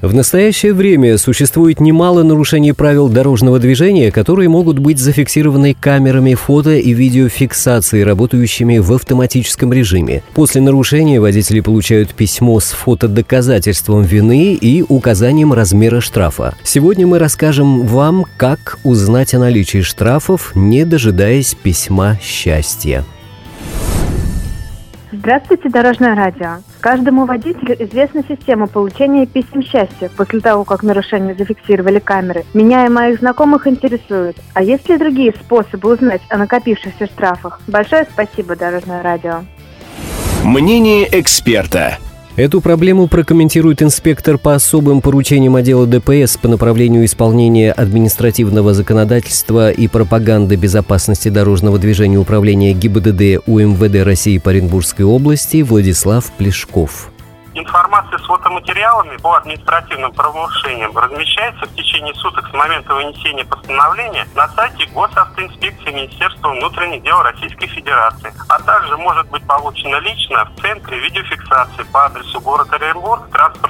В настоящее время существует немало нарушений правил дорожного движения, которые могут быть зафиксированы камерами фото и видеофиксации, работающими в автоматическом режиме. После нарушения водители получают письмо с фотодоказательством вины и указанием размера штрафа. Сегодня мы расскажем вам, как узнать о наличии штрафов, не дожидаясь письма счастья. Здравствуйте, Дорожное радио. Каждому водителю известна система получения писем счастья после того, как нарушение зафиксировали камеры. Меня и моих знакомых интересует, а есть ли другие способы узнать о накопившихся штрафах? Большое спасибо, Дорожное радио. Мнение эксперта. Эту проблему прокомментирует инспектор по особым поручениям отдела ДПС по направлению исполнения административного законодательства и пропаганды безопасности дорожного движения управления ГИБДД УМВД России по Оренбургской области Владислав Плешков. Информация с фотоматериалами по административным правонарушениям размещается в течение суток с момента вынесения постановления на сайте Госавтоинспекции Министерства внутренних дел Российской Федерации, а также может быть получена лично в Центре видеофиксации по адресу город Оренбург,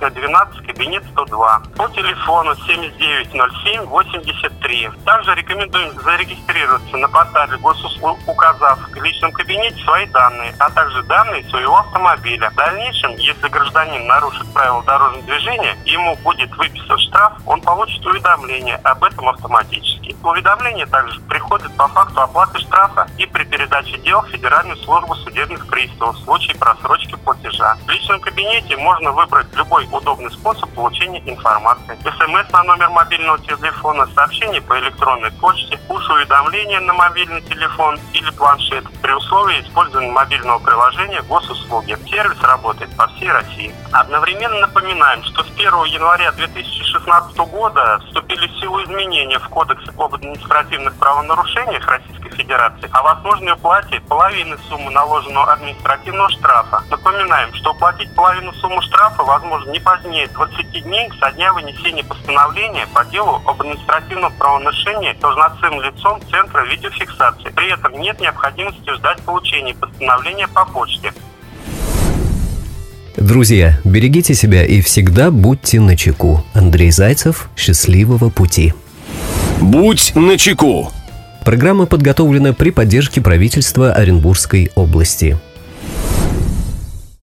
транспортная 12, кабинет 102, по телефону 7907-83. Также рекомендуем зарегистрироваться на портале госуслуг, указав в личном кабинете свои данные, а также данные своего автомобиля. В дальнейшем, если гражданин нарушит правила дорожного движения, ему будет выписан штраф, он получит уведомление об этом автоматически. Уведомление также приходит по факту оплаты штрафа и при передаче дел в Федеральную службу судебных приставов в случае просрочки платежа. В личном кабинете можно выбрать любой удобный способ получения информации. СМС на номер мобильного телефона, сообщение по электронной почте, push-уведомления на мобильный телефон или планшет при условии использования мобильного приложения госуслуги. Сервис работает по всей России. Одновременно напоминаем, что с 1 января 2016 года вступили в силу изменения в Кодекс об административных правонарушениях Российской Федерации о возможной уплате половины суммы наложенного административного штрафа. Напоминаем, что уплатить половину суммы штрафа возможно не позднее 20 дней со дня вынесения постановления по делу об административном правонарушении должностным лицом Центра видеофиксации. При этом нет необходимости ждать получения постановления по почте. Друзья, берегите себя и всегда будьте начеку. Андрей Зайцев, счастливого пути. Будь начеку. Программа подготовлена при поддержке правительства Оренбургской области.